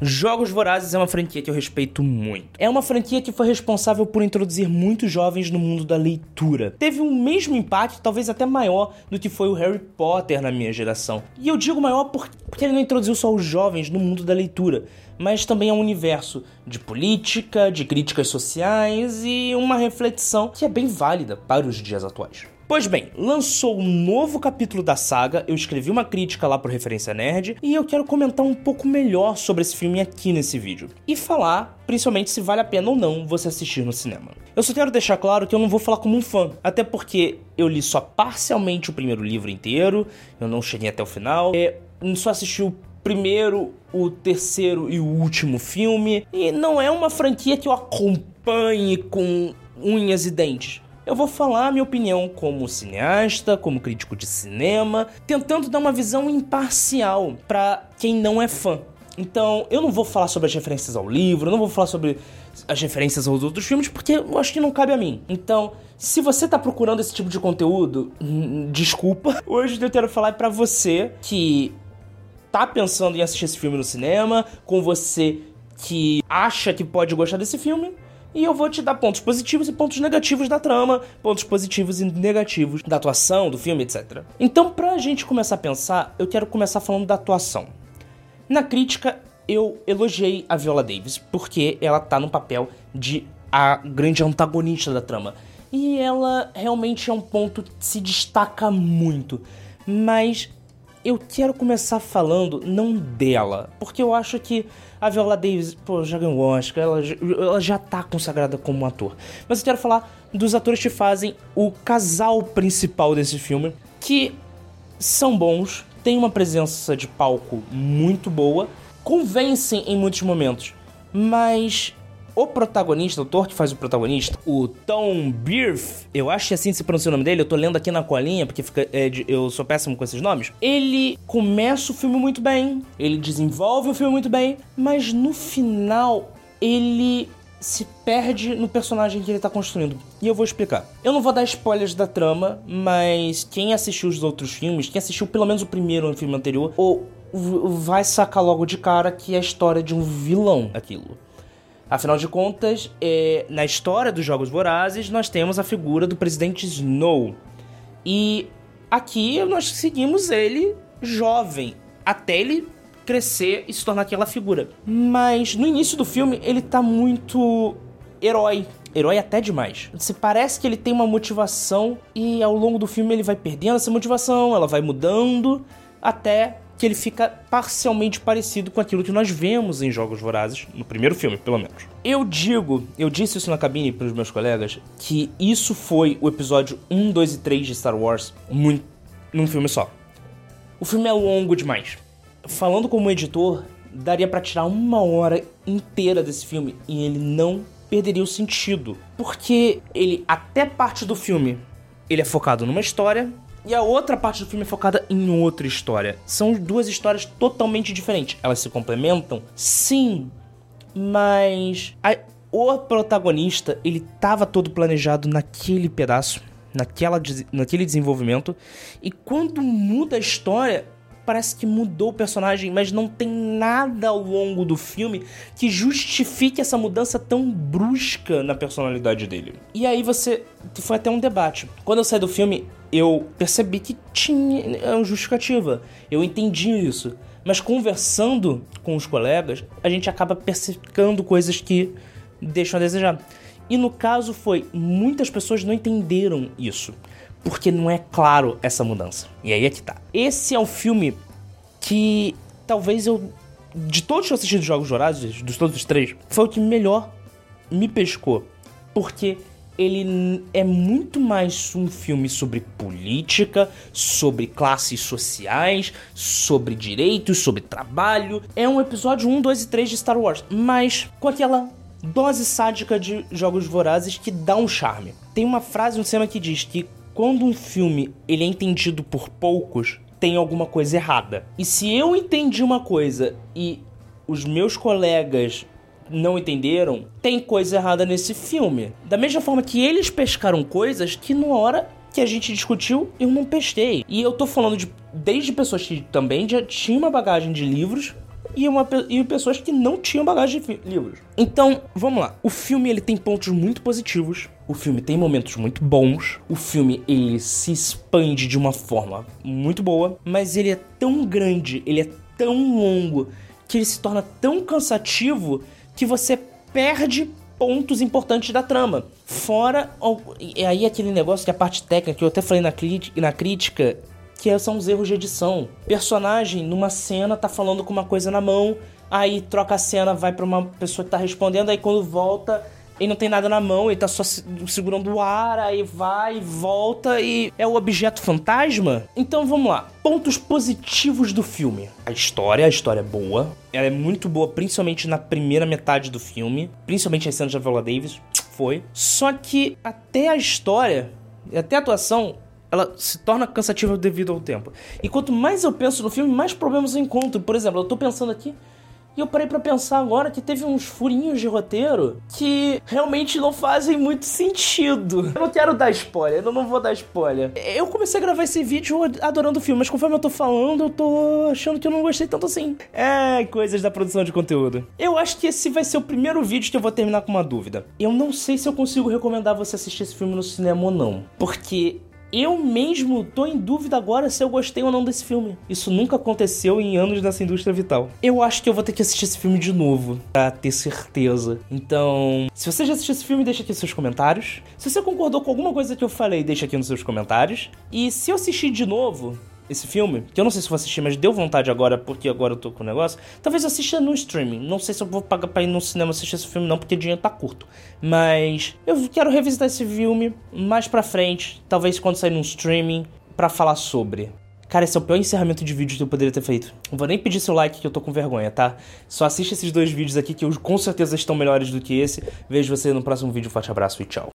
Jogos Vorazes é uma franquia que eu respeito muito. É uma franquia que foi responsável por introduzir muitos jovens no mundo da leitura. Teve o mesmo impacto, talvez até maior, do que foi o Harry Potter na minha geração. E eu digo maior porque ele não introduziu só os jovens no mundo da leitura, mas também é um universo de política, de críticas sociais e uma reflexão que é bem válida para os dias atuais. Pois bem, lançou um novo capítulo da saga, eu escrevi uma crítica lá pro Referência Nerd e eu quero comentar um pouco melhor sobre esse filme aqui nesse vídeo. E falar, principalmente, se vale a pena ou não você assistir no cinema. Eu só quero deixar claro que eu não vou falar como um fã, até porque eu li só parcialmente o primeiro livro inteiro, eu não cheguei até o final, é, só assisti o primeiro, o terceiro e o último filme, e não é uma franquia que eu acompanhe com unhas e dentes eu vou falar minha opinião como cineasta, como crítico de cinema, tentando dar uma visão imparcial para quem não é fã. Então, eu não vou falar sobre as referências ao livro, não vou falar sobre as referências aos outros filmes, porque eu acho que não cabe a mim. Então, se você tá procurando esse tipo de conteúdo, hum, desculpa. Hoje eu quero falar para você que tá pensando em assistir esse filme no cinema, com você que acha que pode gostar desse filme, e eu vou te dar pontos positivos e pontos negativos da trama, pontos positivos e negativos da atuação, do filme, etc. Então, pra gente começar a pensar, eu quero começar falando da atuação. Na crítica, eu elogiei a Viola Davis, porque ela tá no papel de a grande antagonista da trama. E ela realmente é um ponto que se destaca muito. Mas eu quero começar falando não dela, porque eu acho que a Viola Davis, pô, já ganhou Oscar, ela, ela já tá consagrada como ator. Mas eu quero falar dos atores que fazem o casal principal desse filme, que são bons, têm uma presença de palco muito boa, convencem em muitos momentos, mas o protagonista, o ator que faz o protagonista, o Tom Birth, eu acho que assim se pronuncia o nome dele, eu tô lendo aqui na colinha, porque fica, é, eu sou péssimo com esses nomes. Ele começa o filme muito bem, ele desenvolve o filme muito bem, mas no final ele se perde no personagem que ele tá construindo. E eu vou explicar. Eu não vou dar spoilers da trama, mas quem assistiu os outros filmes, quem assistiu pelo menos o primeiro no filme anterior, ou vai sacar logo de cara que é a história de um vilão aquilo. Afinal de contas, é, na história dos Jogos Vorazes, nós temos a figura do presidente Snow. E aqui nós seguimos ele jovem, até ele crescer e se tornar aquela figura. Mas no início do filme, ele tá muito herói. Herói até demais. Se parece que ele tem uma motivação e ao longo do filme ele vai perdendo essa motivação, ela vai mudando até que ele fica parcialmente parecido com aquilo que nós vemos em Jogos Vorazes, no primeiro filme, pelo menos. Eu digo, eu disse isso na cabine para os meus colegas, que isso foi o episódio 1, 2 e 3 de Star Wars muito, num filme só. O filme é longo demais. Falando como editor, daria para tirar uma hora inteira desse filme e ele não perderia o sentido. Porque ele, até parte do filme, ele é focado numa história e a outra parte do filme é focada em outra história. São duas histórias totalmente diferentes. Elas se complementam? Sim, mas a, o protagonista, ele estava todo planejado naquele pedaço, naquela, naquele desenvolvimento, e quando muda a história, parece que mudou o personagem, mas não tem nada ao longo do filme que justifique essa mudança tão brusca na personalidade dele. E aí você. Foi até um debate. Quando eu saí do filme, eu percebi que tinha uma justificativa. Eu entendi isso. Mas conversando com os colegas, a gente acaba percebendo coisas que deixam a desejar. E no caso foi, muitas pessoas não entenderam isso porque não é claro essa mudança. E aí é que tá. Esse é um filme que talvez eu. De todos que eu assisti dos Jogos Dourados, dos todos os três, foi o que melhor me pescou. Porque ele é muito mais um filme sobre política, sobre classes sociais, sobre direitos, sobre trabalho. É um episódio 1, 2 e 3 de Star Wars, mas com aquela dose sádica de Jogos Vorazes que dá um charme. Tem uma frase no cinema que diz que quando um filme ele é entendido por poucos, tem alguma coisa errada. E se eu entendi uma coisa e os meus colegas não entenderam, tem coisa errada nesse filme. Da mesma forma que eles pescaram coisas que na hora que a gente discutiu, eu não pestei. E eu tô falando de desde pessoas que também já tinham uma bagagem de livros e, uma, e pessoas que não tinham bagagem de livros. Então, vamos lá. O filme ele tem pontos muito positivos. O filme tem momentos muito bons. O filme ele se expande de uma forma muito boa, mas ele é tão grande, ele é tão longo que ele se torna tão cansativo que você perde pontos importantes da trama. Fora, e aí aquele negócio que a parte técnica, que eu até falei na, na crítica, que são os erros de edição. Personagem, numa cena, tá falando com uma coisa na mão, aí troca a cena, vai para uma pessoa que tá respondendo, aí quando volta, ele não tem nada na mão, ele tá só segurando o ar, aí vai, volta e é o objeto fantasma. Então vamos lá. Pontos positivos do filme. A história, a história é boa. Ela é muito boa, principalmente na primeira metade do filme. Principalmente as cenas da Viola Davis. Foi. Só que até a história, até a atuação, ela se torna cansativa devido ao tempo. E quanto mais eu penso no filme, mais problemas eu encontro. Por exemplo, eu tô pensando aqui e eu parei para pensar agora que teve uns furinhos de roteiro que realmente não fazem muito sentido. Eu não quero dar spoiler, eu não vou dar spoiler. Eu comecei a gravar esse vídeo adorando o filme, mas conforme eu tô falando, eu tô achando que eu não gostei tanto assim. É, coisas da produção de conteúdo. Eu acho que esse vai ser o primeiro vídeo que eu vou terminar com uma dúvida. Eu não sei se eu consigo recomendar você assistir esse filme no cinema ou não. Porque eu mesmo tô em dúvida agora se eu gostei ou não desse filme. Isso nunca aconteceu em anos dessa indústria vital. Eu acho que eu vou ter que assistir esse filme de novo, pra ter certeza. Então, se você já assistiu esse filme, deixa aqui seus comentários. Se você concordou com alguma coisa que eu falei, deixa aqui nos seus comentários. E se eu assistir de novo, esse filme, que eu não sei se vou assistir, mas deu vontade agora, porque agora eu tô com o negócio. Talvez assista no streaming. Não sei se eu vou pagar pra ir no cinema assistir esse filme, não, porque o dinheiro tá curto. Mas eu quero revisitar esse filme mais pra frente, talvez quando sair no streaming, para falar sobre. Cara, esse é o pior encerramento de vídeo que eu poderia ter feito. Não vou nem pedir seu like que eu tô com vergonha, tá? Só assiste esses dois vídeos aqui que eu, com certeza estão melhores do que esse. Vejo você no próximo vídeo. Forte abraço e tchau.